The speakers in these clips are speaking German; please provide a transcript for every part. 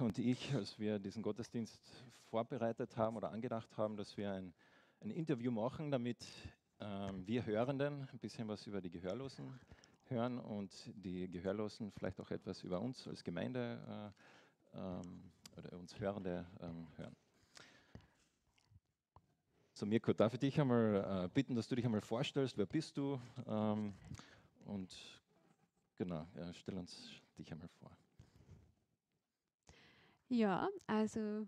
Mirko und ich, als wir diesen Gottesdienst vorbereitet haben oder angedacht haben, dass wir ein, ein Interview machen, damit ähm, wir Hörenden ein bisschen was über die Gehörlosen hören und die Gehörlosen vielleicht auch etwas über uns als Gemeinde äh, ähm, oder uns Hörende ähm, hören. So, Mirko, darf ich dich einmal äh, bitten, dass du dich einmal vorstellst, wer bist du? Ähm, und genau, ja, stell uns dich einmal vor. Ja, also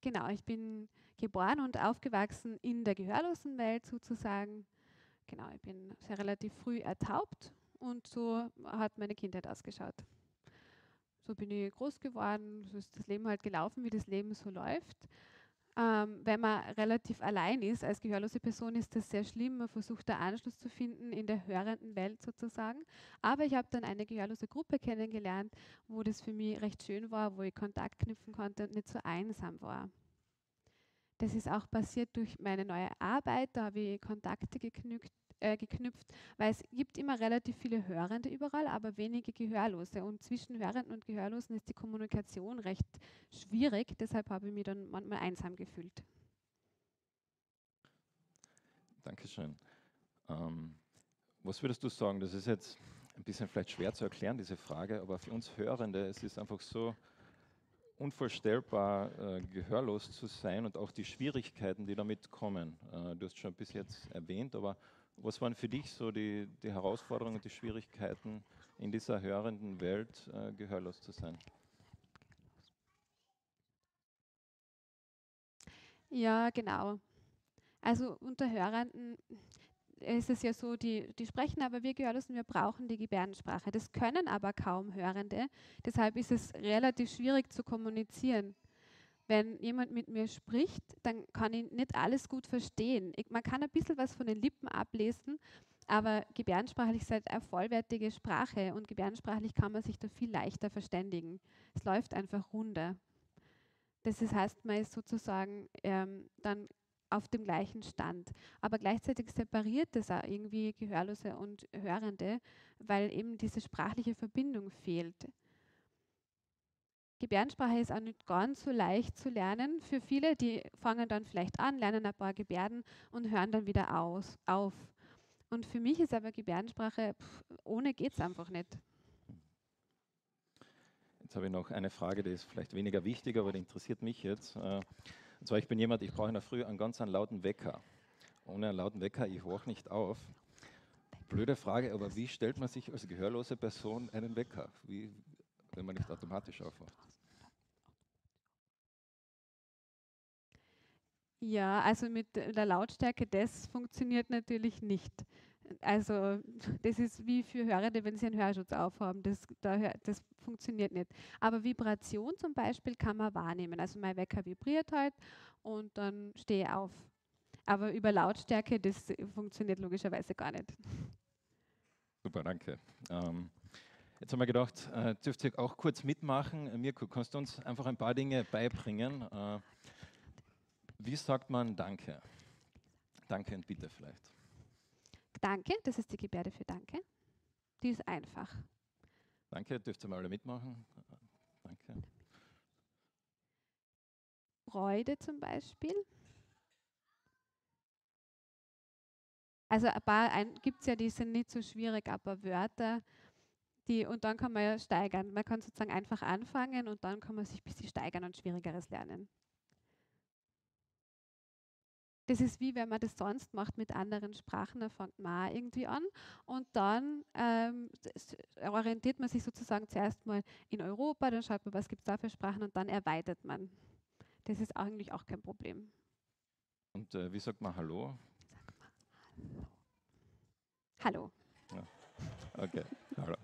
genau, ich bin geboren und aufgewachsen in der Gehörlosenwelt sozusagen. Genau, ich bin sehr relativ früh ertaubt und so hat meine Kindheit ausgeschaut. So bin ich groß geworden, so ist das Leben halt gelaufen, wie das Leben so läuft. Ähm, wenn man relativ allein ist als gehörlose Person, ist das sehr schlimm. Man versucht da Anschluss zu finden in der hörenden Welt sozusagen. Aber ich habe dann eine gehörlose Gruppe kennengelernt, wo das für mich recht schön war, wo ich Kontakt knüpfen konnte und nicht so einsam war. Das ist auch passiert durch meine neue Arbeit. Da habe ich Kontakte geknüpft, äh, geknüpft, weil es gibt immer relativ viele Hörende überall, aber wenige Gehörlose. Und zwischen Hörenden und Gehörlosen ist die Kommunikation recht schwierig. Deshalb habe ich mich dann manchmal einsam gefühlt. Dankeschön. Ähm, was würdest du sagen? Das ist jetzt ein bisschen vielleicht schwer zu erklären, diese Frage, aber für uns Hörende, es ist einfach so unvorstellbar, äh, gehörlos zu sein und auch die Schwierigkeiten, die damit kommen. Äh, du hast schon bis jetzt erwähnt, aber was waren für dich so die, die Herausforderungen die Schwierigkeiten in dieser hörenden Welt, äh, gehörlos zu sein? Ja, genau. Also unter Hörenden ist es ja so, die, die sprechen aber wir Gehörlosen, wir brauchen die Gebärdensprache. Das können aber kaum Hörende. Deshalb ist es relativ schwierig zu kommunizieren wenn jemand mit mir spricht, dann kann ich nicht alles gut verstehen. Ich, man kann ein bisschen was von den Lippen ablesen, aber gebärdensprachlich ist halt eine vollwertige Sprache und gebärdensprachlich kann man sich da viel leichter verständigen. Es läuft einfach runter. Das heißt, man ist sozusagen ähm, dann auf dem gleichen Stand. Aber gleichzeitig separiert das auch irgendwie Gehörlose und Hörende, weil eben diese sprachliche Verbindung fehlt. Gebärdensprache ist auch nicht ganz so leicht zu lernen. Für viele, die fangen dann vielleicht an, lernen ein paar Gebärden und hören dann wieder aus, auf. Und für mich ist aber Gebärdensprache, pff, ohne geht es einfach nicht. Jetzt habe ich noch eine Frage, die ist vielleicht weniger wichtig, aber die interessiert mich jetzt. Äh, und zwar, ich bin jemand, ich brauche in der Früh einen ganz einen lauten Wecker. Ohne einen lauten Wecker, ich hoch nicht auf. Blöde Frage, aber wie stellt man sich als gehörlose Person einen Wecker, wie, wenn man nicht automatisch aufwacht? Ja, also mit der Lautstärke, das funktioniert natürlich nicht. Also das ist wie für Hörende, wenn sie einen Hörschutz aufhaben, das, das funktioniert nicht. Aber Vibration zum Beispiel kann man wahrnehmen. Also mein Wecker vibriert halt und dann stehe ich auf. Aber über Lautstärke, das funktioniert logischerweise gar nicht. Super, danke. Ähm, jetzt haben wir gedacht, äh, dürft ihr auch kurz mitmachen. Mirko, kannst du uns einfach ein paar Dinge beibringen? Äh, wie sagt man Danke? Danke und bitte vielleicht. Danke, das ist die Gebärde für Danke. Die ist einfach. Danke, dürft ihr mal alle mitmachen. Danke. Freude zum Beispiel. Also ein paar gibt es ja, die sind nicht so schwierig, aber Wörter, die, und dann kann man ja steigern. Man kann sozusagen einfach anfangen und dann kann man sich ein bisschen steigern und Schwierigeres lernen. Das ist wie wenn man das sonst macht mit anderen Sprachen, da fängt man irgendwie an und dann ähm, orientiert man sich sozusagen zuerst mal in Europa, dann schaut man, was gibt es da für Sprachen und dann erweitert man. Das ist eigentlich auch kein Problem. Und äh, wie sagt man Hallo? Sag mal Hallo. Hallo. Ja. Okay, Hallo.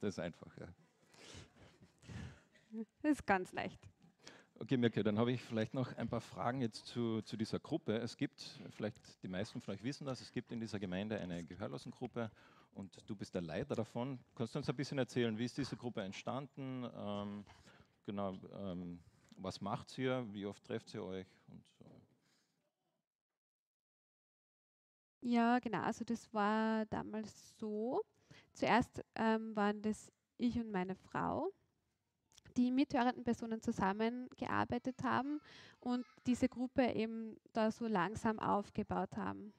Das ist einfach, ja. Das ist ganz leicht. Okay, Mirke, dann habe ich vielleicht noch ein paar Fragen jetzt zu, zu dieser Gruppe. Es gibt, vielleicht die meisten von euch wissen das, es gibt in dieser Gemeinde eine Gehörlosengruppe und du bist der Leiter davon. Kannst du uns ein bisschen erzählen, wie ist diese Gruppe entstanden? Ähm, genau, ähm, was macht ihr? Wie oft trefft ihr euch? Und, Ja, genau. Also das war damals so. Zuerst ähm, waren das ich und meine Frau, die mithörenden Personen zusammengearbeitet haben und diese Gruppe eben da so langsam aufgebaut haben.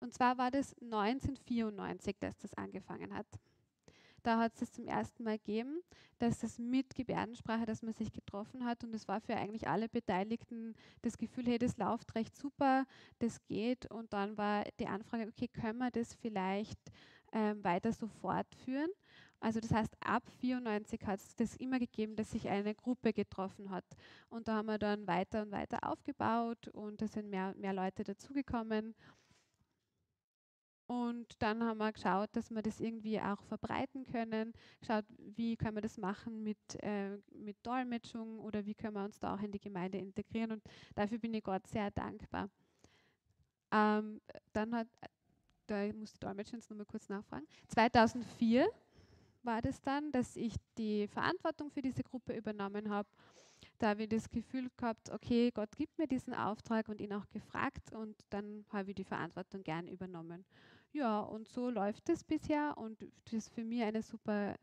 Und zwar war das 1994, dass das angefangen hat. Da hat es zum ersten Mal gegeben, dass es mit Gebärdensprache, dass man sich getroffen hat und es war für eigentlich alle Beteiligten das Gefühl, hey, das läuft recht super, das geht und dann war die Anfrage, okay, können wir das vielleicht ähm, weiter so fortführen? Also das heißt, ab 94 hat es das immer gegeben, dass sich eine Gruppe getroffen hat. Und da haben wir dann weiter und weiter aufgebaut und da sind mehr, mehr Leute dazugekommen. Und dann haben wir geschaut, dass wir das irgendwie auch verbreiten können, geschaut, wie können wir das machen mit, äh, mit Dolmetschung oder wie können wir uns da auch in die Gemeinde integrieren. Und dafür bin ich Gott sehr dankbar. Ähm, dann hat, da muss die Dolmetscherin jetzt nochmal kurz nachfragen. 2004 war das dann, dass ich die Verantwortung für diese Gruppe übernommen habe. Da habe ich das Gefühl gehabt, okay, Gott gibt mir diesen Auftrag und ihn auch gefragt und dann habe ich die Verantwortung gern übernommen. Ja, und so läuft es bisher und das ist für mich eine super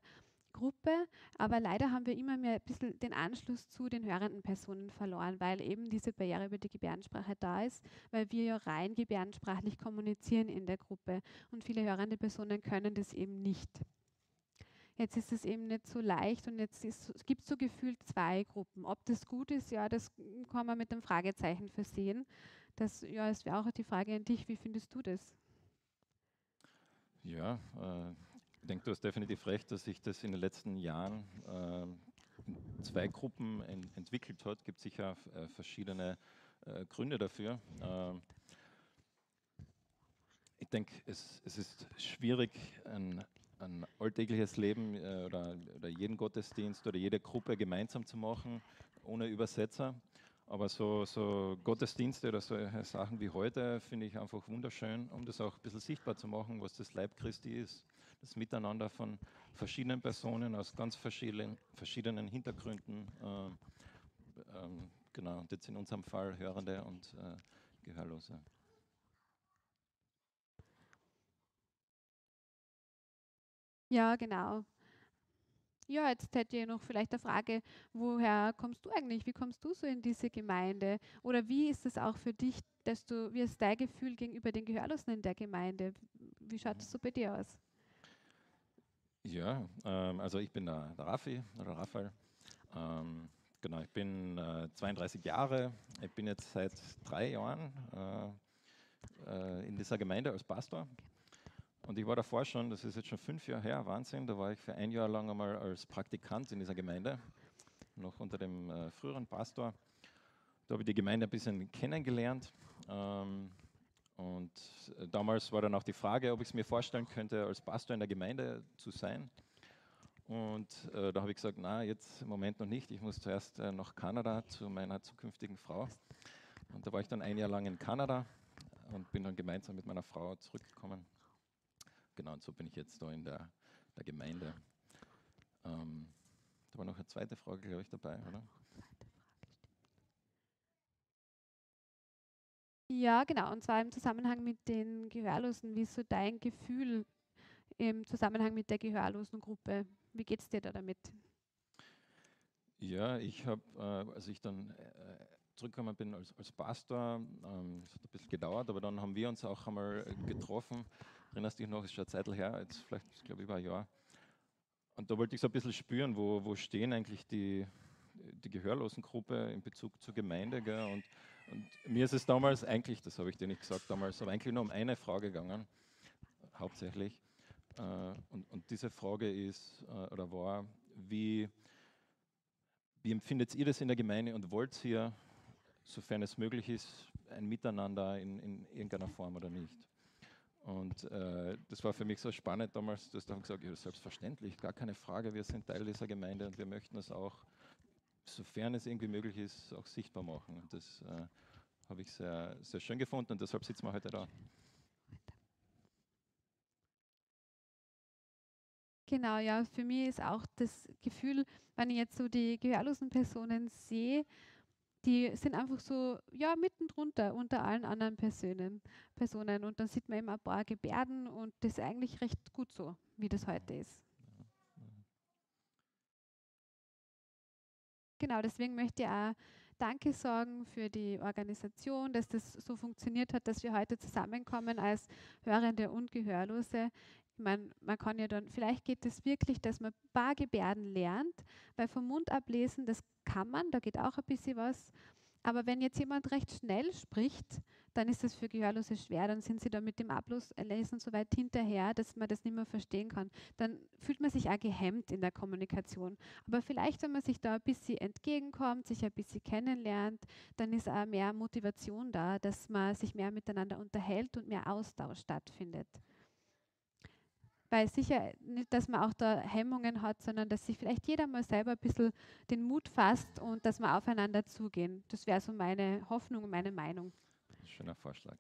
Gruppe, aber leider haben wir immer mehr ein bisschen den Anschluss zu den hörenden Personen verloren, weil eben diese Barriere über die Gebärdensprache da ist, weil wir ja rein gebärdensprachlich kommunizieren in der Gruppe und viele hörende Personen können das eben nicht. Jetzt ist es eben nicht so leicht und jetzt gibt es so gefühlt zwei Gruppen. Ob das gut ist, ja, das kann man mit dem Fragezeichen versehen. Das, ja, es wäre auch die Frage an dich, wie findest du das? Ja, äh, ich denke, du hast definitiv recht, dass sich das in den letzten Jahren äh, in zwei Gruppen en entwickelt hat. Es gibt sicher äh, verschiedene äh, Gründe dafür. Ähm, ich denke, es, es, ist schwierig, ein, ein alltägliches Leben äh, oder, oder jeden Gottesdienst oder jede Gruppe gemeinsam zu machen, ohne Übersetzer. Aber so, so Gottesdienste oder so Sachen wie heute finde ich einfach wunderschön, um das auch ein bisschen sichtbar zu machen, was das Leib Christi ist. Das Miteinander von verschiedenen Personen aus ganz verschiedenen, verschiedenen Hintergründen. Äh, ähm, genau, und jetzt in unserem Fall Hörende und äh, Gehörlose. Ja, genau. Ja, jetzt hätte ich noch vielleicht eine Frage, woher kommst du eigentlich? Wie kommst du so in diese Gemeinde? Oder wie ist es auch für dich, dass du, wie ist dein Gefühl gegenüber den Gehörlosen in der Gemeinde? Wie schaut es so bei dir aus? Ja, ähm, also ich bin der, der Raffi oder Raphael. Ähm, genau, ich bin äh, 32 Jahre. Ich bin jetzt seit drei Jahren äh, äh, in dieser Gemeinde als Pastor. Und ich war davor schon, das ist jetzt schon fünf Jahre her, Wahnsinn, da war ich für ein Jahr lang einmal als Praktikant in dieser Gemeinde, noch unter dem äh, früheren Pastor. Da habe ich die Gemeinde ein bisschen kennengelernt. Ähm, und äh, damals war dann auch die Frage, ob ich es mir vorstellen könnte, als Pastor in der Gemeinde zu sein. Und äh, da habe ich gesagt, na, jetzt im Moment noch nicht. Ich muss zuerst äh, nach Kanada zu meiner zukünftigen Frau. Und da war ich dann ein Jahr lang in Kanada und bin dann gemeinsam mit meiner Frau zurückgekommen genau, und so bin ich jetzt da in der, der Gemeinde. Ähm, da war noch eine zweite Frage, glaube ich, dabei, oder? Ja, genau. Und zwar im Zusammenhang mit den Gehörlosen. Wie ist so dein Gefühl im Zusammenhang mit der Gehörlosengruppe? Wie geht es dir da damit? Ja, ich habe, äh, als ich dann äh, zurückgekommen bin als, als Pastor, ähm, es hat ein bisschen gedauert, aber dann haben wir uns auch einmal getroffen Erinnerst dich noch, ist schon eine Zeit her, jetzt vielleicht, ich glaube, über ein Jahr. Und da wollte ich so ein bisschen spüren, wo, wo stehen eigentlich die, die Gehörlosengruppe in Bezug zur Gemeinde. Gell? Und, und mir ist es damals eigentlich, das habe ich dir nicht gesagt damals, aber eigentlich nur um eine Frage gegangen, hauptsächlich. Äh, und, und diese Frage ist äh, oder war, wie, wie empfindet ihr das in der Gemeinde und wollt ihr, sofern es möglich ist, ein Miteinander in, in irgendeiner Form oder nicht? Und äh, das war für mich so spannend damals, dass ich gesagt ja, selbstverständlich, gar keine Frage, wir sind Teil dieser Gemeinde und wir möchten es auch, sofern es irgendwie möglich ist, auch sichtbar machen. Und das äh, habe ich sehr, sehr schön gefunden und deshalb sitzen wir heute da. Genau, ja, für mich ist auch das Gefühl, wenn ich jetzt so die gehörlosen Personen sehe, die sind einfach so, ja, mitten drunter, unter allen anderen Personen, Personen. Und dann sieht man eben ein paar Gebärden und das ist eigentlich recht gut so, wie das heute ist. Genau, deswegen möchte ich auch Danke sagen für die Organisation, dass das so funktioniert hat, dass wir heute zusammenkommen als Hörende und Gehörlose. Ich meine, man kann ja dann, vielleicht geht es wirklich, dass man Bargebärden lernt, weil vom Mund ablesen, das kann man, da geht auch ein bisschen was. Aber wenn jetzt jemand recht schnell spricht, dann ist das für Gehörlose schwer. Dann sind sie da mit dem Ablesen so weit hinterher, dass man das nicht mehr verstehen kann. Dann fühlt man sich auch gehemmt in der Kommunikation. Aber vielleicht, wenn man sich da ein bisschen entgegenkommt, sich ein bisschen kennenlernt, dann ist auch mehr Motivation da, dass man sich mehr miteinander unterhält und mehr Austausch stattfindet. Weil sicher nicht, dass man auch da Hemmungen hat, sondern dass sich vielleicht jeder mal selber ein bisschen den Mut fasst und dass wir aufeinander zugehen. Das wäre so meine Hoffnung meine Meinung. Schöner Vorschlag.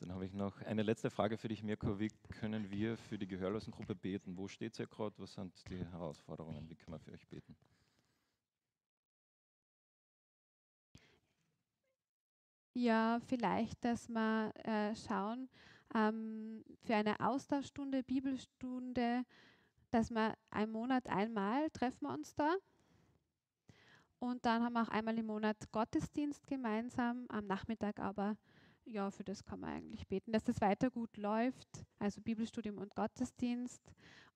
Dann habe ich noch eine letzte Frage für dich, Mirko. Wie können wir für die Gehörlosengruppe beten? Wo steht ihr gerade? Was sind die Herausforderungen? Wie können wir für euch beten? Ja, vielleicht, dass wir äh, schauen, ähm, für eine Austauschstunde, Bibelstunde, dass wir einen Monat einmal treffen wir uns da. Und dann haben wir auch einmal im Monat Gottesdienst gemeinsam, am Nachmittag aber, ja, für das kann man eigentlich beten, dass das weiter gut läuft, also Bibelstudium und Gottesdienst.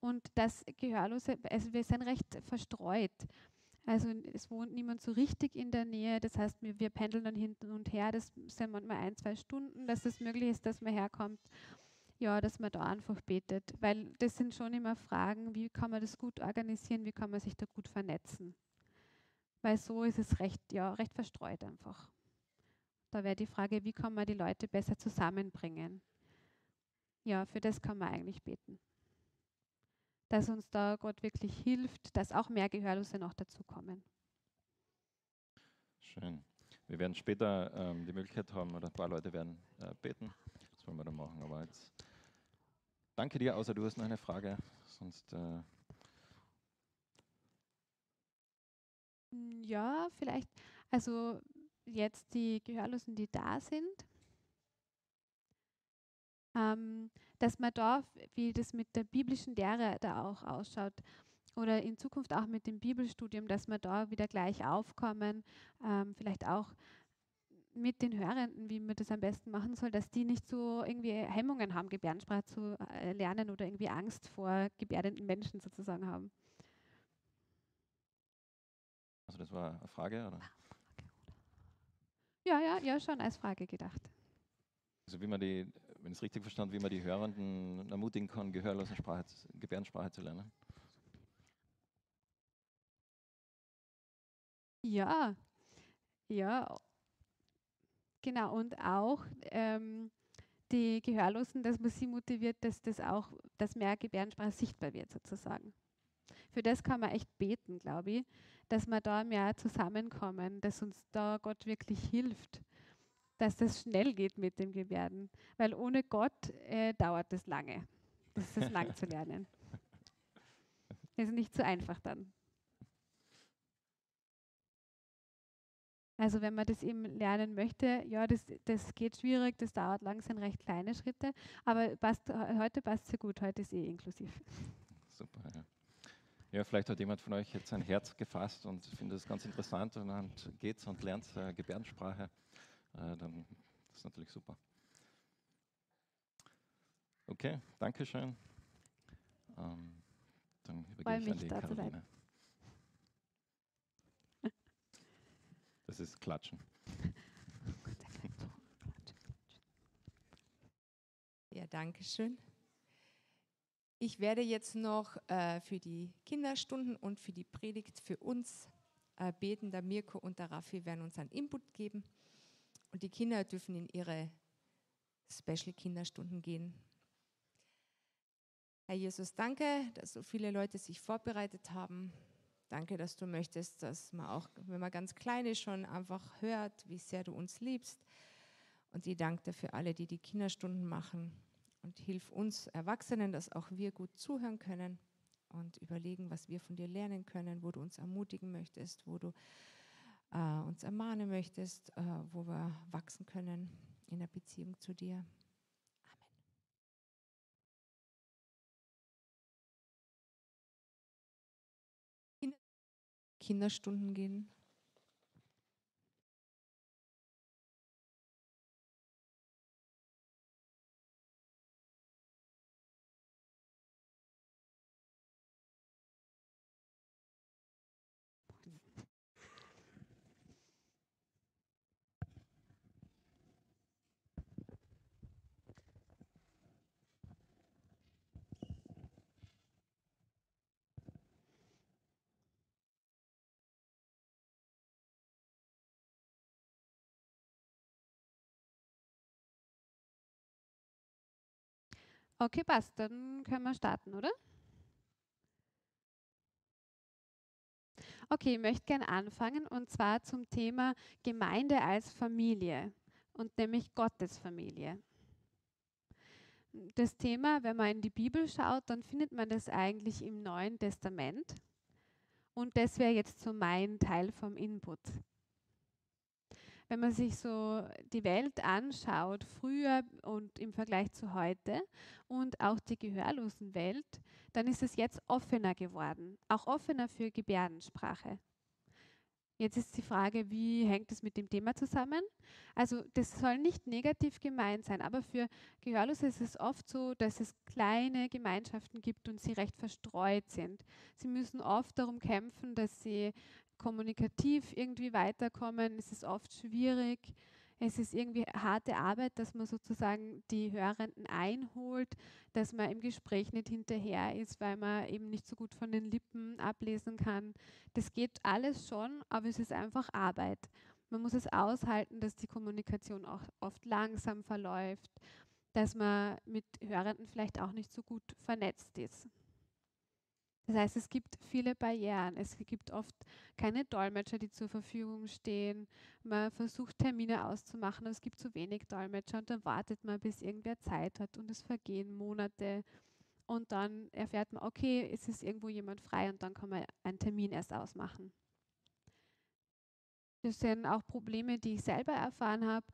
Und das Gehörlose, also wir sind recht verstreut. Also es wohnt niemand so richtig in der Nähe. Das heißt, wir, wir pendeln dann hinten und her. Das sind manchmal ein, zwei Stunden, dass es das möglich ist, dass man herkommt. Ja, dass man da einfach betet. Weil das sind schon immer Fragen, wie kann man das gut organisieren, wie kann man sich da gut vernetzen. Weil so ist es recht, ja, recht verstreut einfach. Da wäre die Frage, wie kann man die Leute besser zusammenbringen? Ja, für das kann man eigentlich beten dass uns da Gott wirklich hilft, dass auch mehr Gehörlose noch dazukommen. Schön. Wir werden später ähm, die Möglichkeit haben, oder ein paar Leute werden äh, beten. Das wollen wir dann machen. Aber jetzt danke dir, außer du hast noch eine Frage. Sonst. Äh ja, vielleicht. Also jetzt die Gehörlosen, die da sind. Ähm, dass man da, wie das mit der biblischen Lehre da auch ausschaut, oder in Zukunft auch mit dem Bibelstudium, dass wir da wieder gleich aufkommen, ähm, vielleicht auch mit den Hörenden, wie man das am besten machen soll, dass die nicht so irgendwie Hemmungen haben, Gebärdensprache zu äh, lernen oder irgendwie Angst vor gebärdenden Menschen sozusagen haben. Also das war eine Frage, oder? Ja, ja, ja, schon als Frage gedacht. Also wie man die wenn ich es richtig verstanden wie man die Hörenden ermutigen kann, gehörlosen Sprache, Gebärdensprache zu lernen. Ja, ja, genau. Und auch ähm, die Gehörlosen, dass man sie motiviert, dass das auch, dass mehr Gebärdensprache sichtbar wird sozusagen. Für das kann man echt beten, glaube ich, dass wir da mehr zusammenkommen, dass uns da Gott wirklich hilft dass das schnell geht mit dem Gebärden, weil ohne Gott äh, dauert es lange. Das ist lang zu lernen. Das ist nicht so einfach dann. Also wenn man das eben lernen möchte, ja, das, das geht schwierig, das dauert lang, sind recht kleine Schritte, aber passt, heute passt es gut, heute ist eh inklusiv. Super, ja. Ja, vielleicht hat jemand von euch jetzt ein Herz gefasst und findet es ganz interessant und dann geht und lernt äh, Gebärdensprache äh, dann ist natürlich super. Okay, danke schön. Ähm, dann übergebe ich an die Caroline. Das ist Klatschen. Ja, danke schön. Ich werde jetzt noch äh, für die Kinderstunden und für die Predigt für uns äh, beten. Der Mirko und der Raffi werden uns einen Input geben. Und die Kinder dürfen in ihre Special-Kinderstunden gehen. Herr Jesus, danke, dass so viele Leute sich vorbereitet haben. Danke, dass du möchtest, dass man auch, wenn man ganz klein ist, schon einfach hört, wie sehr du uns liebst. Und ich danke dir für alle, die die Kinderstunden machen. Und hilf uns Erwachsenen, dass auch wir gut zuhören können und überlegen, was wir von dir lernen können, wo du uns ermutigen möchtest, wo du äh, uns ermahnen möchtest, äh, wo wir wachsen können in der Beziehung zu dir. Amen. Kinderstunden gehen. Okay, passt. Dann können wir starten, oder? Okay, ich möchte gerne anfangen und zwar zum Thema Gemeinde als Familie und nämlich Gottes Familie. Das Thema, wenn man in die Bibel schaut, dann findet man das eigentlich im Neuen Testament. Und das wäre jetzt so mein Teil vom Input wenn man sich so die Welt anschaut, früher und im Vergleich zu heute und auch die gehörlosen Welt, dann ist es jetzt offener geworden, auch offener für Gebärdensprache. Jetzt ist die Frage, wie hängt es mit dem Thema zusammen? Also das soll nicht negativ gemeint sein, aber für Gehörlose ist es oft so, dass es kleine Gemeinschaften gibt und sie recht verstreut sind. Sie müssen oft darum kämpfen, dass sie kommunikativ irgendwie weiterkommen. Es ist oft schwierig. Es ist irgendwie harte Arbeit, dass man sozusagen die Hörenden einholt, dass man im Gespräch nicht hinterher ist, weil man eben nicht so gut von den Lippen ablesen kann. Das geht alles schon, aber es ist einfach Arbeit. Man muss es aushalten, dass die Kommunikation auch oft langsam verläuft, dass man mit Hörenden vielleicht auch nicht so gut vernetzt ist. Das heißt, es gibt viele Barrieren. Es gibt oft keine Dolmetscher, die zur Verfügung stehen. Man versucht Termine auszumachen, aber es gibt zu wenig Dolmetscher und dann wartet man, bis irgendwer Zeit hat und es vergehen Monate. Und dann erfährt man, okay, es ist irgendwo jemand frei und dann kann man einen Termin erst ausmachen. Das sind auch Probleme, die ich selber erfahren habe.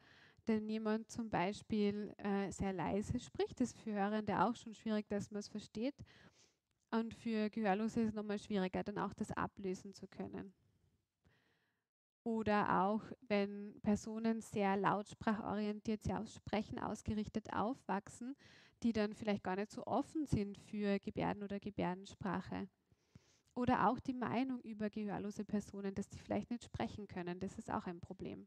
Wenn jemand zum Beispiel äh, sehr leise spricht, das ist für Hörende auch schon schwierig, dass man es versteht. Und für Gehörlose ist es nochmal schwieriger, dann auch das ablösen zu können. Oder auch, wenn Personen sehr lautsprachorientiert, sehr aufs Sprechen ausgerichtet aufwachsen, die dann vielleicht gar nicht so offen sind für Gebärden oder Gebärdensprache. Oder auch die Meinung über gehörlose Personen, dass die vielleicht nicht sprechen können. Das ist auch ein Problem.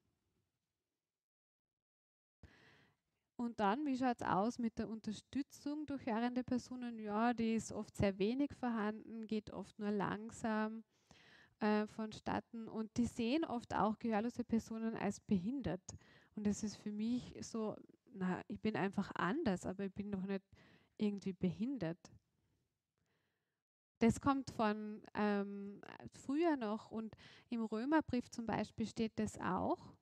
Und dann, wie schaut es aus mit der Unterstützung durch hörende Personen? Ja, die ist oft sehr wenig vorhanden, geht oft nur langsam äh, vonstatten und die sehen oft auch gehörlose Personen als behindert. Und das ist für mich so, na, ich bin einfach anders, aber ich bin doch nicht irgendwie behindert. Das kommt von ähm, früher noch und im Römerbrief zum Beispiel steht das auch.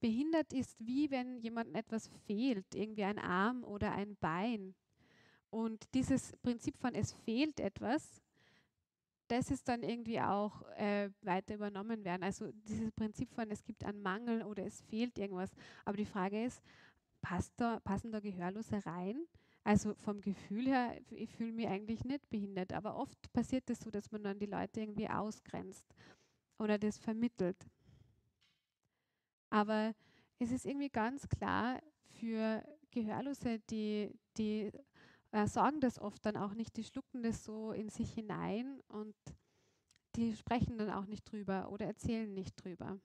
Behindert ist wie wenn jemandem etwas fehlt, irgendwie ein Arm oder ein Bein. Und dieses Prinzip von es fehlt etwas, das ist dann irgendwie auch äh, weiter übernommen werden. Also dieses Prinzip von es gibt einen Mangel oder es fehlt irgendwas. Aber die Frage ist, passt da, passen da Gehörlose rein? Also vom Gefühl her, ich fühle mich eigentlich nicht behindert, aber oft passiert es das so, dass man dann die Leute irgendwie ausgrenzt oder das vermittelt. Aber es ist irgendwie ganz klar für Gehörlose, die, die äh, sagen das oft dann auch nicht, die schlucken das so in sich hinein und die sprechen dann auch nicht drüber oder erzählen nicht drüber.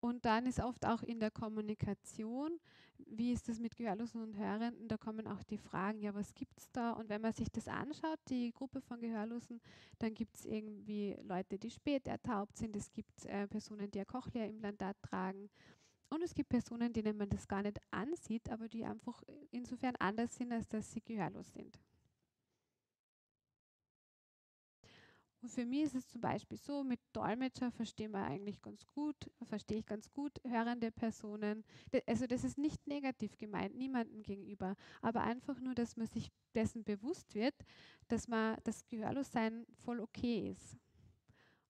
Und dann ist oft auch in der Kommunikation, wie ist das mit Gehörlosen und Hörenden, da kommen auch die Fragen, ja, was gibt es da? Und wenn man sich das anschaut, die Gruppe von Gehörlosen, dann gibt es irgendwie Leute, die spät ertaubt sind, es gibt äh, Personen, die ein Cochlea-Implantat tragen und es gibt Personen, denen man das gar nicht ansieht, aber die einfach insofern anders sind, als dass sie gehörlos sind. Und für mich ist es zum Beispiel so, mit Dolmetscher verstehen wir eigentlich ganz gut, verstehe ich ganz gut hörende Personen. Also das ist nicht negativ gemeint, niemandem gegenüber, aber einfach nur, dass man sich dessen bewusst wird, dass man das Gehörlossein voll okay ist.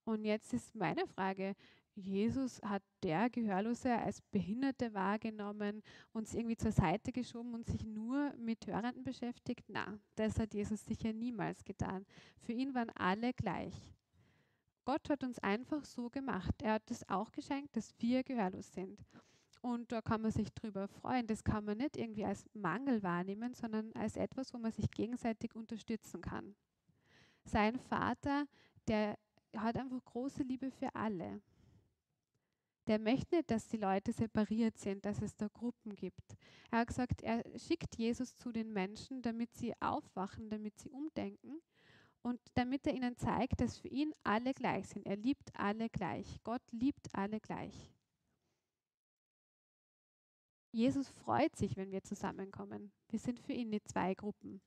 Und jetzt ist meine Frage, Jesus hat der Gehörlose als Behinderte wahrgenommen, uns irgendwie zur Seite geschoben und sich nur mit Hörenden beschäftigt? Na, das hat Jesus sicher niemals getan. Für ihn waren alle gleich. Gott hat uns einfach so gemacht. Er hat es auch geschenkt, dass wir gehörlos sind. Und da kann man sich drüber freuen. Das kann man nicht irgendwie als Mangel wahrnehmen, sondern als etwas, wo man sich gegenseitig unterstützen kann. Sein Vater, der hat einfach große Liebe für alle der möchte nicht, dass die Leute separiert sind, dass es da Gruppen gibt. Er hat gesagt, er schickt Jesus zu den Menschen, damit sie aufwachen, damit sie umdenken und damit er ihnen zeigt, dass für ihn alle gleich sind. Er liebt alle gleich. Gott liebt alle gleich. Jesus freut sich, wenn wir zusammenkommen. Wir sind für ihn nicht zwei Gruppen.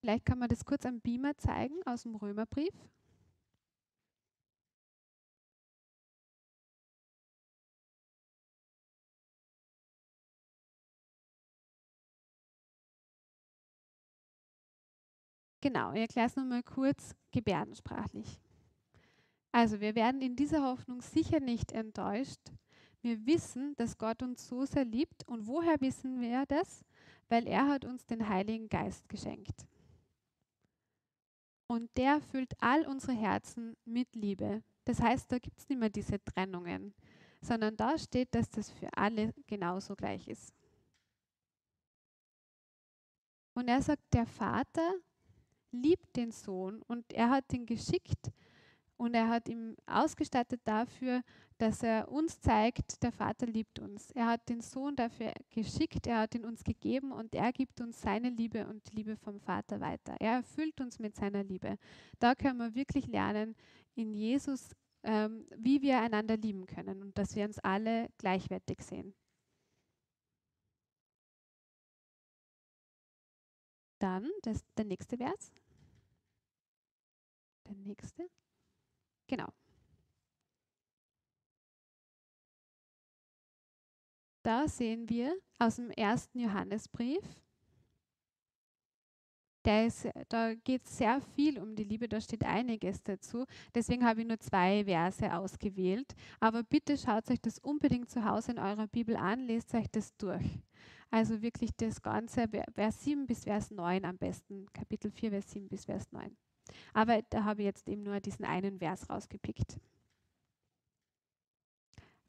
Vielleicht kann man das kurz am Beamer zeigen aus dem Römerbrief. Genau, ich erkläre es nochmal kurz gebärdensprachlich. Also wir werden in dieser Hoffnung sicher nicht enttäuscht. Wir wissen, dass Gott uns so sehr liebt. Und woher wissen wir das? Weil er hat uns den Heiligen Geist geschenkt. Und der füllt all unsere Herzen mit Liebe. Das heißt, da gibt es nicht mehr diese Trennungen, sondern da steht, dass das für alle genauso gleich ist. Und er sagt, der Vater liebt den Sohn und er hat ihn geschickt und er hat ihn ausgestattet dafür, dass er uns zeigt, der Vater liebt uns. Er hat den Sohn dafür geschickt, er hat ihn uns gegeben und er gibt uns seine Liebe und die Liebe vom Vater weiter. Er erfüllt uns mit seiner Liebe. Da können wir wirklich lernen, in Jesus, ähm, wie wir einander lieben können und dass wir uns alle gleichwertig sehen. Dann das, der nächste Vers. Der nächste. Genau. Da sehen wir aus dem ersten Johannesbrief, ist, da geht sehr viel um die Liebe, da steht einiges dazu. Deswegen habe ich nur zwei Verse ausgewählt. Aber bitte schaut euch das unbedingt zu Hause in eurer Bibel an, lest euch das durch. Also wirklich das Ganze, Vers 7 bis Vers 9 am besten. Kapitel 4, Vers 7 bis Vers 9. Aber da habe ich jetzt eben nur diesen einen Vers rausgepickt.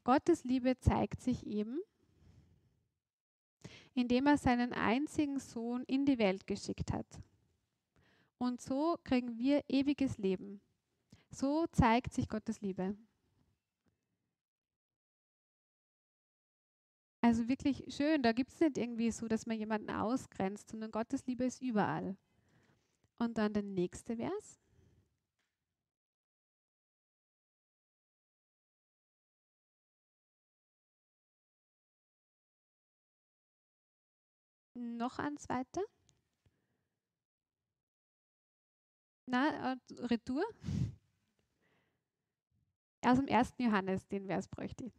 Gottes Liebe zeigt sich eben, indem er seinen einzigen Sohn in die Welt geschickt hat. Und so kriegen wir ewiges Leben. So zeigt sich Gottes Liebe. Also wirklich schön, da gibt es nicht irgendwie so, dass man jemanden ausgrenzt, sondern Gottes Liebe ist überall. Und dann der nächste Vers. Noch ein zweiter. Na, äh, Retour. Aus dem ersten Johannes, den Vers bräuchte ich.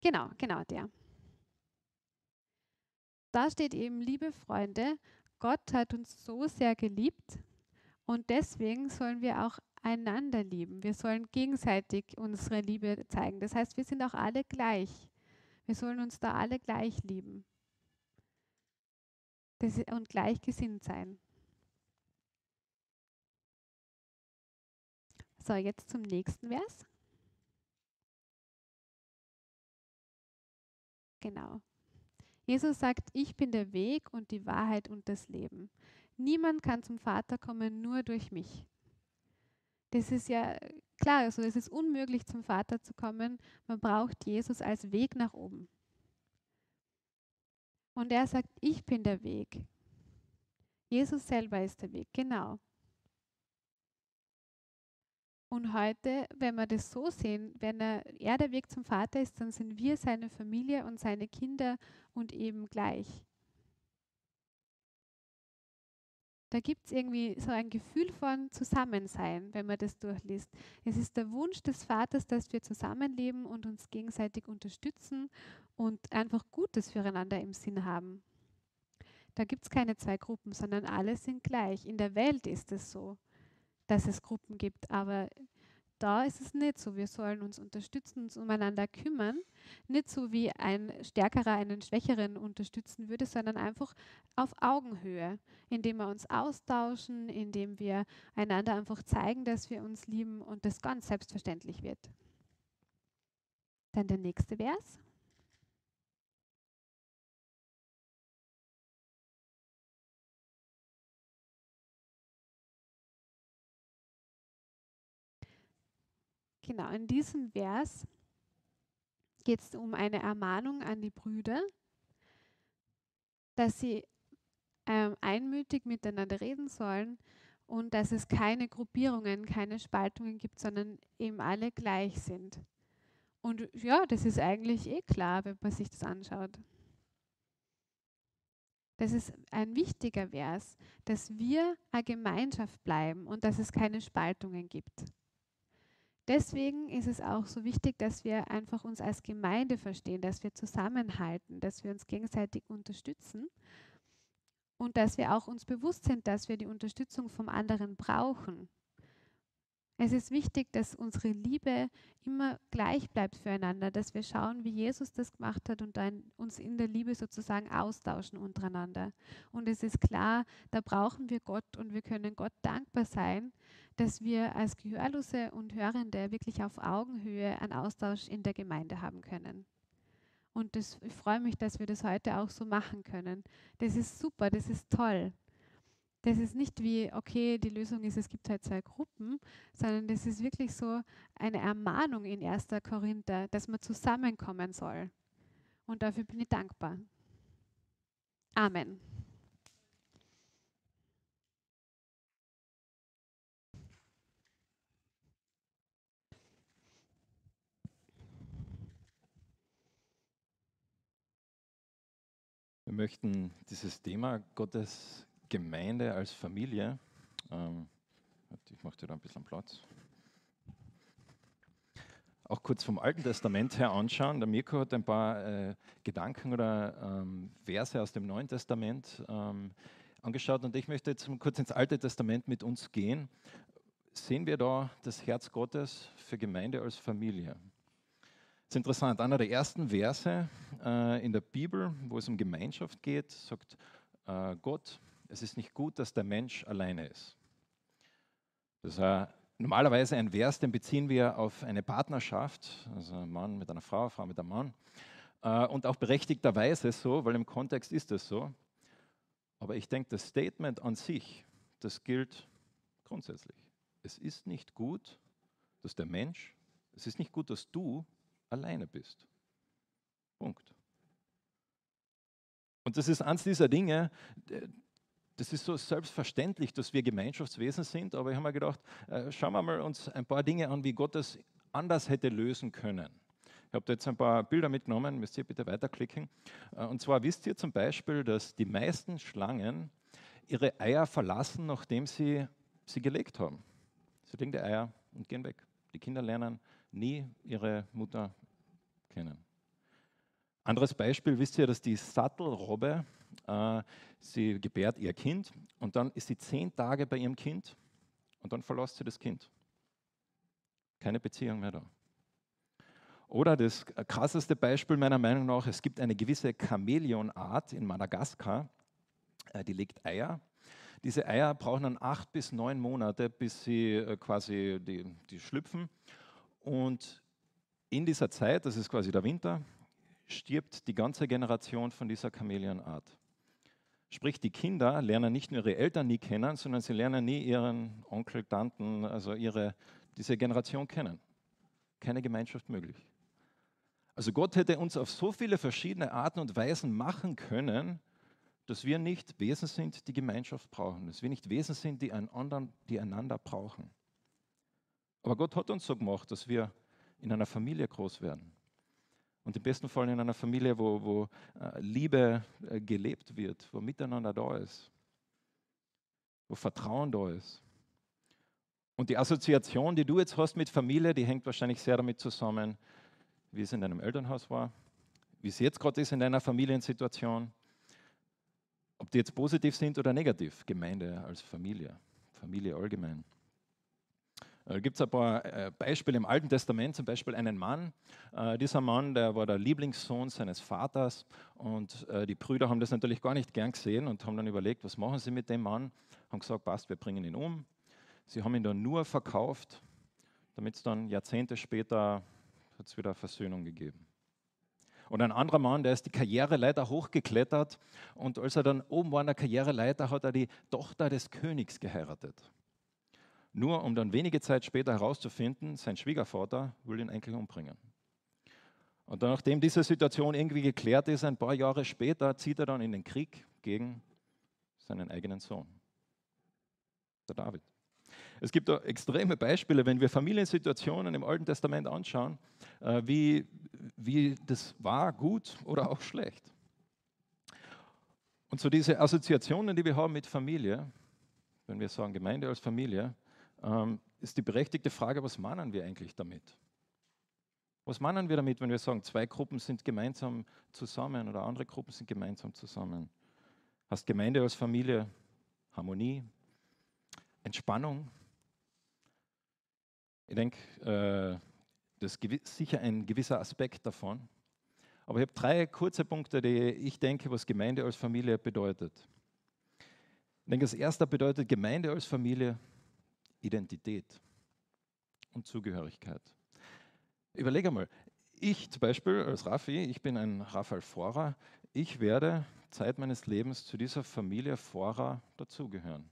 Genau, genau der. Da steht eben, liebe Freunde, Gott hat uns so sehr geliebt und deswegen sollen wir auch einander lieben. Wir sollen gegenseitig unsere Liebe zeigen. Das heißt, wir sind auch alle gleich. Wir sollen uns da alle gleich lieben und gleichgesinnt sein. So, jetzt zum nächsten Vers. Genau. Jesus sagt, ich bin der Weg und die Wahrheit und das Leben. Niemand kann zum Vater kommen, nur durch mich. Das ist ja klar, also es ist unmöglich zum Vater zu kommen. Man braucht Jesus als Weg nach oben. Und er sagt, ich bin der Weg. Jesus selber ist der Weg, genau. Und heute, wenn wir das so sehen, wenn er, er der Weg zum Vater ist, dann sind wir seine Familie und seine Kinder und eben gleich. da gibt es irgendwie so ein Gefühl von Zusammensein, wenn man das durchliest. Es ist der Wunsch des Vaters, dass wir zusammenleben und uns gegenseitig unterstützen und einfach Gutes füreinander im Sinn haben. Da gibt es keine zwei Gruppen, sondern alle sind gleich. In der Welt ist es so, dass es Gruppen gibt, aber da ist es nicht so. Wir sollen uns unterstützen, uns umeinander kümmern. Nicht so wie ein Stärkerer einen Schwächeren unterstützen würde, sondern einfach auf Augenhöhe, indem wir uns austauschen, indem wir einander einfach zeigen, dass wir uns lieben und das ganz selbstverständlich wird. Dann der nächste Vers. Genau, in diesem Vers geht es um eine Ermahnung an die Brüder, dass sie ähm, einmütig miteinander reden sollen und dass es keine Gruppierungen, keine Spaltungen gibt, sondern eben alle gleich sind. Und ja, das ist eigentlich eh klar, wenn man sich das anschaut. Das ist ein wichtiger Vers, dass wir eine Gemeinschaft bleiben und dass es keine Spaltungen gibt. Deswegen ist es auch so wichtig, dass wir einfach uns als Gemeinde verstehen, dass wir zusammenhalten, dass wir uns gegenseitig unterstützen und dass wir auch uns bewusst sind, dass wir die Unterstützung vom anderen brauchen. Es ist wichtig, dass unsere Liebe immer gleich bleibt füreinander, dass wir schauen, wie Jesus das gemacht hat und dann uns in der Liebe sozusagen austauschen untereinander. Und es ist klar, da brauchen wir Gott und wir können Gott dankbar sein, dass wir als Gehörlose und Hörende wirklich auf Augenhöhe einen Austausch in der Gemeinde haben können. Und das, ich freue mich, dass wir das heute auch so machen können. Das ist super, das ist toll. Das ist nicht wie, okay, die Lösung ist, es gibt halt zwei Gruppen, sondern das ist wirklich so eine Ermahnung in 1. Korinther, dass man zusammenkommen soll. Und dafür bin ich dankbar. Amen. Wir möchten dieses Thema Gottes Gemeinde als Familie, ähm, ich mache dir da ein bisschen Platz, auch kurz vom Alten Testament her anschauen. Der Mirko hat ein paar äh, Gedanken oder ähm, Verse aus dem Neuen Testament ähm, angeschaut und ich möchte jetzt kurz ins Alte Testament mit uns gehen. Sehen wir da das Herz Gottes für Gemeinde als Familie? ist interessant. Einer der ersten Verse äh, in der Bibel, wo es um Gemeinschaft geht, sagt äh, Gott, es ist nicht gut, dass der Mensch alleine ist. Das ist normalerweise ein Vers, den beziehen wir auf eine Partnerschaft, also ein Mann mit einer Frau, Frau mit einem Mann. Äh, und auch berechtigterweise so, weil im Kontext ist es so. Aber ich denke, das Statement an sich, das gilt grundsätzlich. Es ist nicht gut, dass der Mensch, es ist nicht gut, dass du alleine bist. Punkt. Und das ist eines dieser Dinge, das ist so selbstverständlich, dass wir Gemeinschaftswesen sind, aber ich habe mir gedacht, äh, schauen wir mal uns ein paar Dinge an, wie Gott das anders hätte lösen können. Ich habe jetzt ein paar Bilder mitgenommen, müsst ihr bitte weiterklicken. Äh, und zwar wisst ihr zum Beispiel, dass die meisten Schlangen ihre Eier verlassen, nachdem sie sie gelegt haben. Sie legen die Eier und gehen weg. Die Kinder lernen nie ihre Mutter kennen. Anderes Beispiel, wisst ihr, dass die Sattelrobbe, sie gebärt ihr Kind und dann ist sie zehn Tage bei ihrem Kind und dann verlässt sie das Kind. Keine Beziehung mehr da. Oder das krasseste Beispiel meiner Meinung nach, es gibt eine gewisse Chamäleonart in Madagaskar, äh, die legt Eier. Diese Eier brauchen dann acht bis neun Monate, bis sie äh, quasi die, die schlüpfen. Und in dieser Zeit, das ist quasi der Winter, stirbt die ganze Generation von dieser Chamäleonart. Sprich, die Kinder lernen nicht nur ihre Eltern nie kennen, sondern sie lernen nie ihren Onkel, Tanten, also ihre, diese Generation kennen. Keine Gemeinschaft möglich. Also Gott hätte uns auf so viele verschiedene Arten und Weisen machen können, dass wir nicht Wesen sind, die Gemeinschaft brauchen, dass wir nicht Wesen sind, die, einander, die einander brauchen. Aber Gott hat uns so gemacht, dass wir in einer Familie groß werden. Und im besten Fall in einer Familie, wo, wo äh, Liebe äh, gelebt wird, wo miteinander da ist. wo Vertrauen da ist. Und die Assoziation, die du jetzt hast mit Familie, die hängt wahrscheinlich sehr damit zusammen, wie es in deinem Elternhaus war, wie es jetzt gerade ist in deiner Familiensituation, ob die jetzt positiv sind oder negativ, Gemeinde als Familie, Familie allgemein. Da äh, gibt es ein paar äh, Beispiele im Alten Testament, zum Beispiel einen Mann. Äh, dieser Mann, der war der Lieblingssohn seines Vaters und die Brüder haben das natürlich gar nicht gern gesehen und haben dann überlegt, was machen sie mit dem Mann? Haben gesagt, passt, wir bringen ihn um. Sie haben ihn dann nur verkauft, damit es dann Jahrzehnte später hat's wieder Versöhnung gegeben. Und ein anderer Mann, der ist die Karriereleiter hochgeklettert und als er dann oben war an der Karriereleiter, hat er die Tochter des Königs geheiratet. Nur um dann wenige Zeit später herauszufinden, sein Schwiegervater will ihn eigentlich umbringen. Und dann, nachdem diese Situation irgendwie geklärt ist, ein paar Jahre später zieht er dann in den Krieg gegen seinen eigenen Sohn, der David. Es gibt da extreme Beispiele, wenn wir Familiensituationen im Alten Testament anschauen, äh, wie, wie das war, gut oder auch schlecht. Und so diese Assoziationen, die wir haben mit Familie, wenn wir sagen Gemeinde als Familie, ähm, ist die berechtigte Frage, was meinen wir eigentlich damit? Was meinen wir damit, wenn wir sagen, zwei Gruppen sind gemeinsam zusammen oder andere Gruppen sind gemeinsam zusammen? Hast Gemeinde als Familie Harmonie, Entspannung? Ich denke, äh, das ist sicher ein gewisser Aspekt davon. Aber ich habe drei kurze Punkte, die ich denke, was Gemeinde als Familie bedeutet. Ich denke, das erste bedeutet Gemeinde als Familie Identität und Zugehörigkeit. Überlege mal, ich zum Beispiel als Raffi, ich bin ein Raphael Forer, ich werde Zeit meines Lebens zu dieser Familie Forer dazugehören.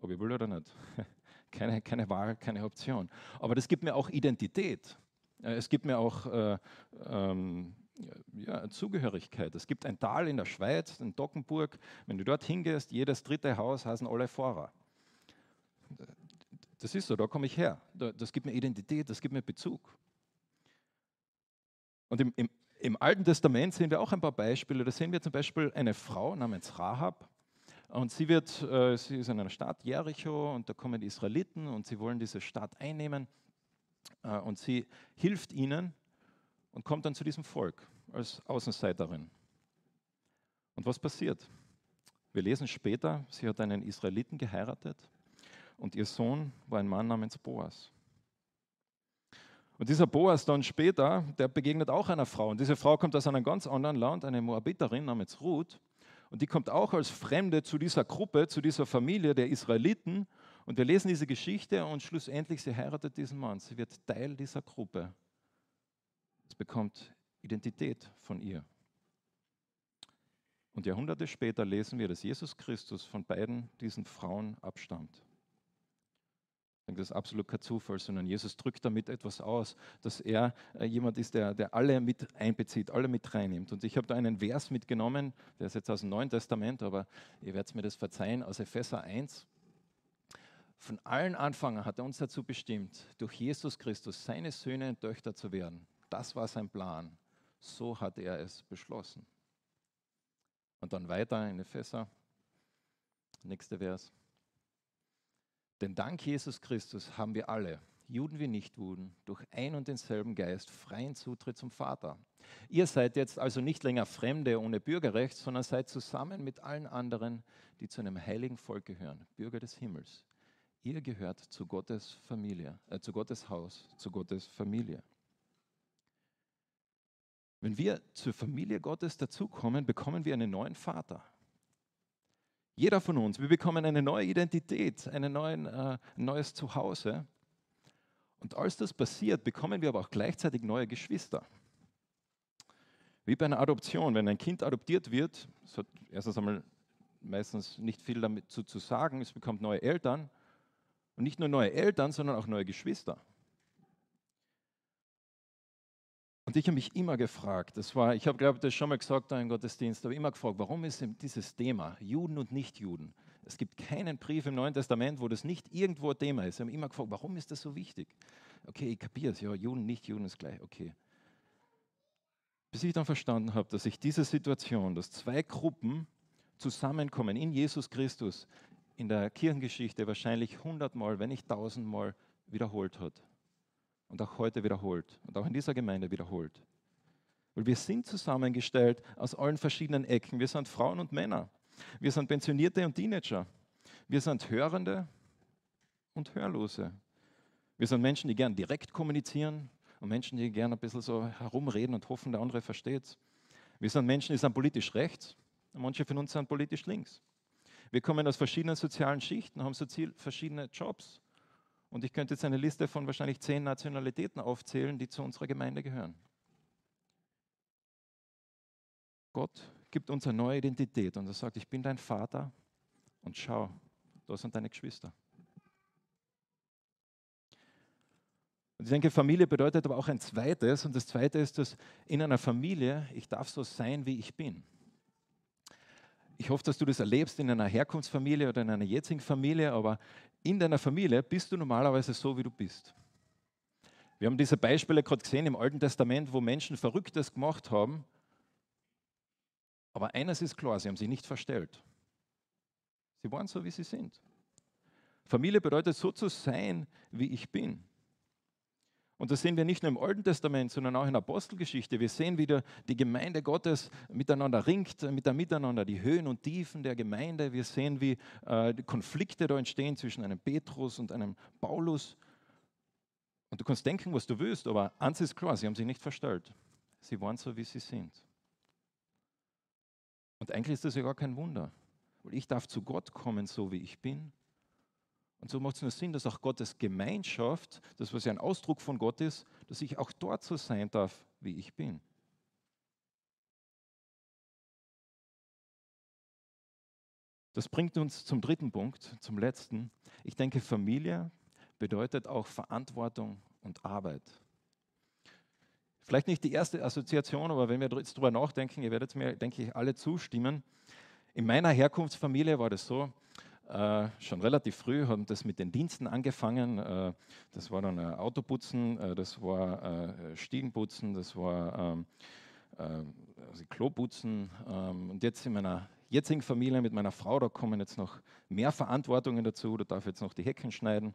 Ob ich will oder nicht. Keine, keine Wahl, keine Option. Aber das gibt mir auch Identität. Äh, es gibt mir auch äh, ähm, ja, Zugehörigkeit. Es gibt ein Tal in der Schweiz, in Dockenburg. Wenn du dort hingehst, jedes dritte Haus heißen alle Forer. Das ist so, da komme ich her. Das gibt mir Identität, das gibt mir Bezug. Und im, im, im Alten Testament sehen wir auch ein paar Beispiele. Da sehen wir zum Beispiel eine Frau namens Rahab. Und sie, wird, äh, sie ist in einer Stadt, Jericho, und da kommen die Israeliten und sie wollen diese Stadt einnehmen. Äh, und sie hilft ihnen und kommt dann zu diesem Volk als Außenseiterin. Und was passiert? Wir lesen später, sie hat einen Israeliten geheiratet und ihr Sohn war ein Mann namens Boas. Und dieser Boas dann später, der begegnet auch einer Frau. Und diese Frau kommt aus einem ganz anderen Land, eine Moabiterin namens Ruth. Und die kommt auch als Fremde zu dieser Gruppe, zu dieser Familie der Israeliten. Und wir lesen diese Geschichte und schlussendlich sie heiratet diesen Mann. Sie wird Teil dieser Gruppe. Es bekommt Identität von ihr. Und Jahrhunderte später lesen wir, dass Jesus Christus von beiden diesen Frauen abstammt. Das ist absolut kein Zufall, sondern Jesus drückt damit etwas aus, dass er äh, jemand ist, der, der alle mit einbezieht, alle mit reinnimmt. Und ich habe da einen Vers mitgenommen, der ist jetzt aus dem Neuen Testament, aber ihr werdet mir das verzeihen, aus Epheser 1. Von allen Anfang hat er uns dazu bestimmt, durch Jesus Christus seine Söhne und Töchter zu werden. Das war sein Plan. So hat er es beschlossen. Und dann weiter in Epheser, nächster Vers. Denn dank Jesus Christus haben wir alle, Juden wie Nichtjuden, durch ein und denselben Geist freien Zutritt zum Vater. Ihr seid jetzt also nicht länger Fremde ohne Bürgerrecht, sondern seid zusammen mit allen anderen, die zu einem heiligen Volk gehören, Bürger des Himmels. Ihr gehört zu Gottes Familie, äh, zu Gottes Haus, zu Gottes Familie. Wenn wir zur Familie Gottes dazukommen, bekommen wir einen neuen Vater. Jeder von uns, wir bekommen eine neue Identität, neuen, äh, ein neues Zuhause. Und als das passiert, bekommen wir aber auch gleichzeitig neue Geschwister. Wie bei einer Adoption, wenn ein Kind adoptiert wird, es hat erstens einmal meistens nicht viel damit zu, zu sagen, es bekommt neue Eltern. Und nicht nur neue Eltern, sondern auch neue Geschwister. Und ich habe mich immer gefragt, das war, ich habe glaube das schon mal gesagt da im Gottesdienst, aber immer gefragt, warum ist dieses Thema Juden und Nichtjuden? Es gibt keinen Brief im Neuen Testament, wo das nicht irgendwo ein Thema ist. Ich habe immer gefragt, warum ist das so wichtig? Okay, ich kapiere es, ja, Juden, Nichtjuden ist gleich, okay. Bis ich dann verstanden habe, dass ich diese Situation, dass zwei Gruppen zusammenkommen in Jesus Christus, in der Kirchengeschichte wahrscheinlich hundertmal, wenn nicht tausendmal wiederholt hat. Und auch heute wiederholt. Und auch in dieser Gemeinde wiederholt. Weil wir sind zusammengestellt aus allen verschiedenen Ecken. Wir sind Frauen und Männer. Wir sind Pensionierte und Teenager. Wir sind Hörende und Hörlose. Wir sind Menschen, die gern direkt kommunizieren und Menschen, die gern ein bisschen so herumreden und hoffen, der andere versteht. Wir sind Menschen, die sind politisch rechts und manche von uns sind politisch links. Wir kommen aus verschiedenen sozialen Schichten, haben so verschiedene Jobs. Und ich könnte jetzt eine Liste von wahrscheinlich zehn Nationalitäten aufzählen, die zu unserer Gemeinde gehören. Gott gibt uns eine neue Identität und er sagt, ich bin dein Vater und schau, da sind deine Geschwister. Und ich denke, Familie bedeutet aber auch ein zweites. Und das zweite ist, dass in einer Familie ich darf so sein, wie ich bin. Ich hoffe, dass du das erlebst in einer Herkunftsfamilie oder in einer jetzigen Familie, aber in deiner Familie bist du normalerweise so, wie du bist. Wir haben diese Beispiele gerade gesehen im Alten Testament, wo Menschen Verrücktes gemacht haben. Aber eines ist klar, sie haben sich nicht verstellt. Sie waren so, wie sie sind. Familie bedeutet so zu sein, wie ich bin. Und das sehen wir nicht nur im Alten Testament, sondern auch in der Apostelgeschichte. Wir sehen, wie die Gemeinde Gottes miteinander ringt, mit der Miteinander, die Höhen und Tiefen der Gemeinde. Wir sehen, wie äh, Konflikte da entstehen zwischen einem Petrus und einem Paulus. Und du kannst denken, was du willst, aber eins ist klar, sie haben sich nicht verstellt. Sie waren so, wie sie sind. Und eigentlich ist das ja gar kein Wunder, weil ich darf zu Gott kommen, so wie ich bin. Und so macht es nur Sinn, dass auch Gottes Gemeinschaft, das was ja ein Ausdruck von Gott ist, dass ich auch dort so sein darf, wie ich bin. Das bringt uns zum dritten Punkt, zum letzten. Ich denke, Familie bedeutet auch Verantwortung und Arbeit. Vielleicht nicht die erste Assoziation, aber wenn wir jetzt darüber nachdenken, ihr werdet mir, denke ich, alle zustimmen. In meiner Herkunftsfamilie war das so, äh, schon relativ früh haben das mit den Diensten angefangen. Äh, das war dann äh, Autoputzen, äh, das war äh, Stiegenputzen, das war ähm, äh, also Kloputzen. Ähm, und jetzt in meiner jetzigen Familie mit meiner Frau, da kommen jetzt noch mehr Verantwortungen dazu. Da darf jetzt noch die Hecken schneiden.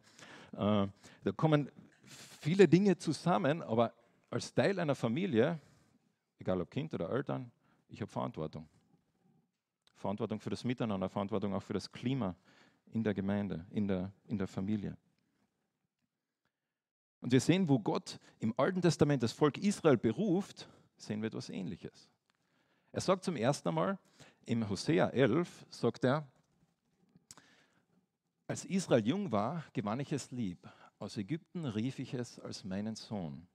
da kommen viele Dinge zusammen, aber als Teil einer Familie, egal ob Kind oder Eltern, ich habe Verantwortung. Verantwortung für das Miteinander, Verantwortung auch für das Klima in der Gemeinde, in der, in der Familie. Und wir sehen, wo Gott im Alten Testament das Volk Israel beruft, sehen wir etwas Ähnliches. Er sagt zum ersten Mal im Hosea 11, sagt er, als Israel jung war, gewann ich es lieb. Aus Ägypten rief ich es als meinen Sohn.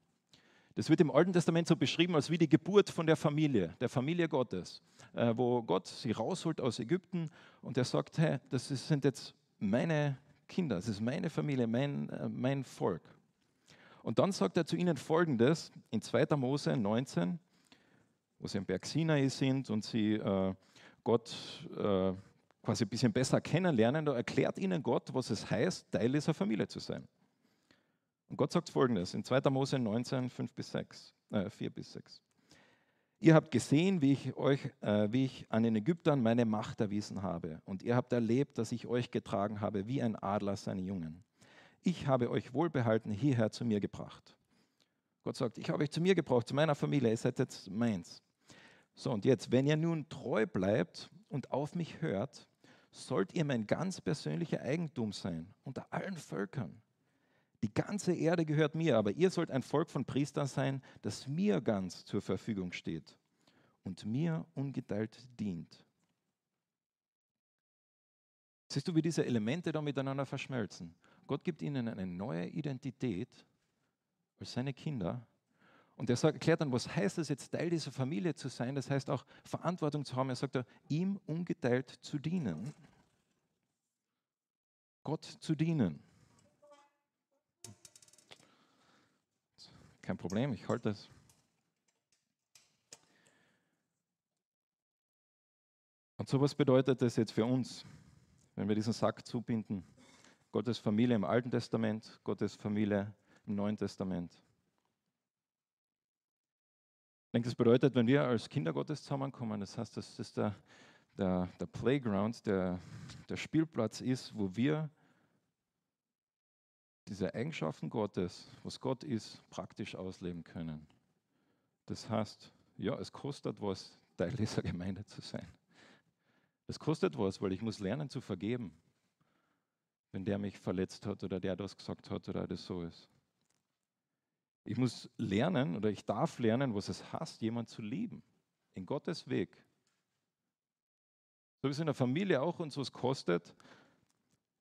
Das wird im Alten Testament so beschrieben als wie die Geburt von der Familie, der Familie Gottes, äh, wo Gott sie rausholt aus Ägypten und er sagt, hey, das sind jetzt meine Kinder, das ist meine Familie, mein, äh, mein Volk. Und dann sagt er zu ihnen Folgendes in 2. Mose 19, wo sie am Berg Sinai sind und sie äh, Gott quasi ein bisschen besser kennenlernen, da erklärt ihnen Gott, was es heißt, Teil dieser Familie zu sein. Und Gott sagt folgendes in 2. Mose 19, 5 bis 6, äh, 4 bis 6. Ihr habt gesehen, wie ich, euch, äh, wie ich an den Ägyptern meine Macht erwiesen habe. Und ihr habt erlebt, dass ich euch getragen habe wie ein Adler seine Jungen. Ich habe euch wohlbehalten hierher zu mir gebracht. Gott sagt, ich habe euch zu mir gebracht, zu meiner Familie, ihr seid jetzt meins. So, und jetzt, wenn ihr nun treu bleibt und auf mich hört, sollt ihr mein ganz persönlicher Eigentum sein unter allen Völkern. Die ganze Erde gehört mir, aber ihr sollt ein Volk von Priestern sein, das mir ganz zur Verfügung steht und mir ungeteilt dient. Siehst du, wie diese Elemente da miteinander verschmelzen? Gott gibt ihnen eine neue Identität als seine Kinder. Und er erklärt dann, was heißt es jetzt, Teil dieser Familie zu sein? Das heißt auch Verantwortung zu haben. Er sagt, ihm ungeteilt zu dienen. Gott zu dienen. Kein Problem, ich halte es. Und so was bedeutet das jetzt für uns, wenn wir diesen Sack zubinden? Gottes Familie im Alten Testament, Gottes Familie im Neuen Testament. Ich denke, das bedeutet, wenn wir als Kinder Gottes zusammenkommen, das heißt, das ist der, der, der Playground, der, der Spielplatz ist, wo wir diese Eigenschaften Gottes, was Gott ist, praktisch ausleben können. Das heißt, ja, es kostet was, Teil dieser Gemeinde zu sein. Es kostet was, weil ich muss lernen zu vergeben, wenn der mich verletzt hat oder der das gesagt hat oder das so ist. Ich muss lernen oder ich darf lernen, was es heißt, jemand zu lieben, in Gottes Weg. So wie es in der Familie auch uns was kostet,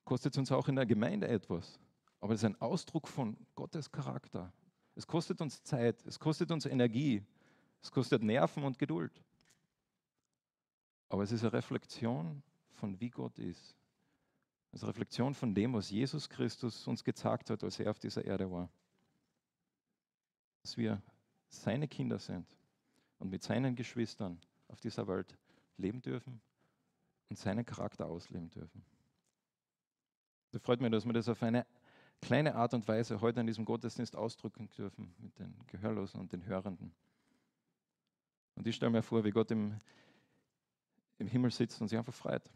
kostet es uns auch in der Gemeinde etwas. Aber es ist ein Ausdruck von Gottes Charakter. Es kostet uns Zeit, es kostet uns Energie, es kostet Nerven und Geduld. Aber es ist eine Reflexion von wie Gott ist. Es ist eine Reflexion von dem, was Jesus Christus uns gezeigt hat, als er auf dieser Erde war. Dass wir seine Kinder sind und mit seinen Geschwistern auf dieser Welt leben dürfen und seinen Charakter ausleben dürfen. Da freut mich, dass wir das auf eine kleine Art und Weise heute in diesem Gottesdienst ausdrücken dürfen mit den Gehörlosen und den Hörenden. Und ich stelle mir vor, wie Gott im, im Himmel sitzt und sich einfach freut.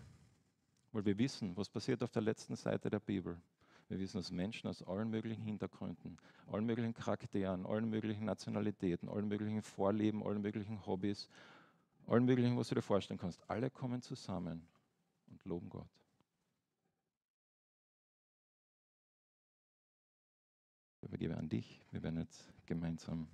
Weil wir wissen, was passiert auf der letzten Seite der Bibel. Wir wissen, dass Menschen aus allen möglichen Hintergründen, allen möglichen Charakteren, allen möglichen Nationalitäten, allen möglichen Vorleben, allen möglichen Hobbys, allen möglichen, was du dir vorstellen kannst, alle kommen zusammen und loben Gott. Übergebe an dich. Wir werden jetzt gemeinsam